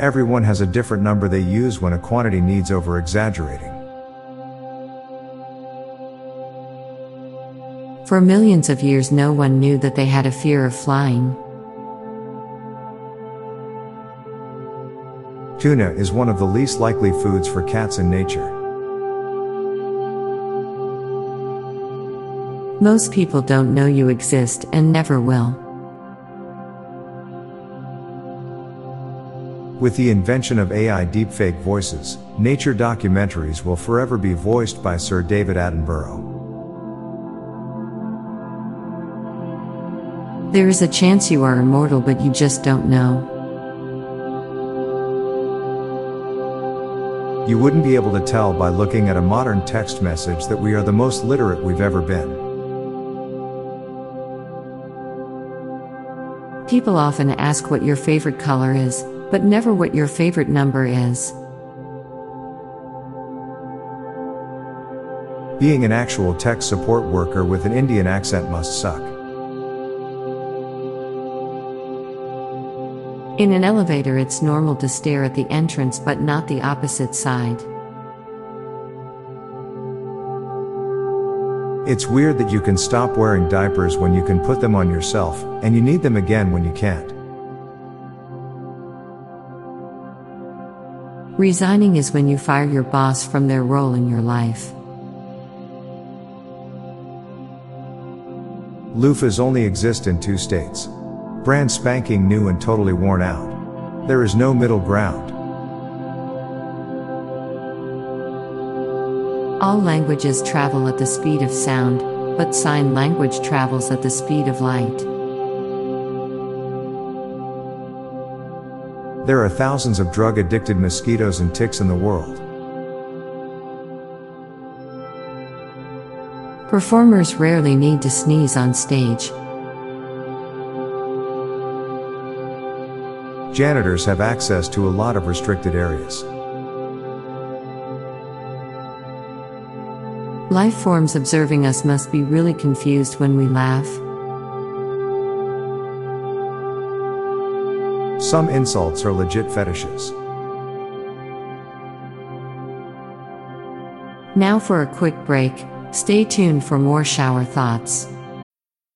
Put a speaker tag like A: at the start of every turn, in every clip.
A: Everyone has a different number they use when a quantity needs over exaggerating.
B: For millions of years, no one knew that they had a fear of flying.
A: Tuna is one of the least likely foods for cats in nature.
B: Most people don't know you exist and never will.
A: With the invention of AI deepfake voices, nature documentaries will forever be voiced by Sir David Attenborough.
B: There is a chance you are immortal, but you just don't know.
A: You wouldn't be able to tell by looking at a modern text message that we are the most literate we've ever been.
B: People often ask what your favorite color is, but never what your favorite number is.
A: Being an actual tech support worker with an Indian accent must suck.
B: In an elevator, it's normal to stare at the entrance but not the opposite side.
A: It's weird that you can stop wearing diapers when you can put them on yourself, and you need them again when you can't.
B: Resigning is when you fire your boss from their role in your life.
A: Loofahs only exist in two states. Brand spanking new and totally worn out. There is no middle ground.
B: All languages travel at the speed of sound, but sign language travels at the speed of light.
A: There are thousands of drug addicted mosquitoes and ticks in the world.
B: Performers rarely need to sneeze on stage.
A: Janitors have access to a lot of restricted areas.
B: Life forms observing us must be really confused when we laugh.
A: Some insults are legit fetishes.
B: Now for a quick break, stay tuned for more shower thoughts.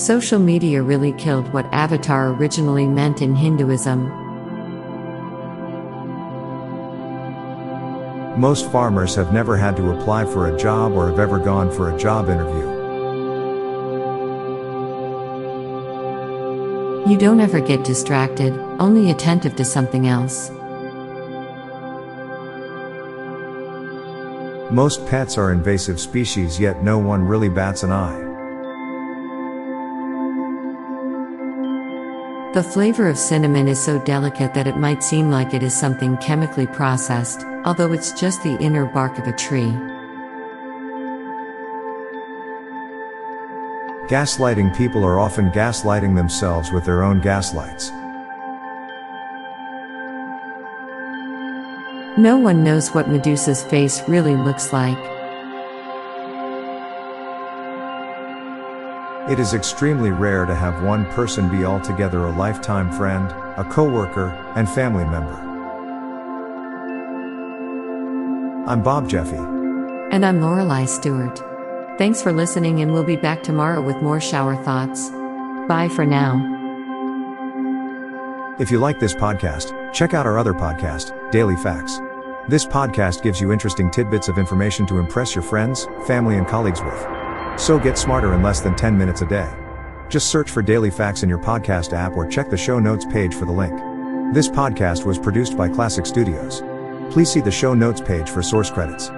B: Social media really killed what avatar originally meant in Hinduism.
A: Most farmers have never had to apply for a job or have ever gone for a job interview.
B: You don't ever get distracted, only attentive to something else.
A: Most pets are invasive species, yet no one really bats an eye.
B: The flavor of cinnamon is so delicate that it might seem like it is something chemically processed, although it's just the inner bark of a tree.
A: Gaslighting people are often gaslighting themselves with their own gaslights.
B: No one knows what Medusa's face really looks like.
A: It is extremely rare to have one person be altogether a lifetime friend, a coworker, and family member. I'm Bob Jeffy.
B: And I'm Lorelei Stewart. Thanks for listening, and we'll be back tomorrow with more shower thoughts. Bye for now.
A: If you like this podcast, check out our other podcast, Daily Facts. This podcast gives you interesting tidbits of information to impress your friends, family, and colleagues with. So get smarter in less than 10 minutes a day. Just search for Daily Facts in your podcast app or check the show notes page for the link. This podcast was produced by Klassic Studios. Please see the show notes page for source credits.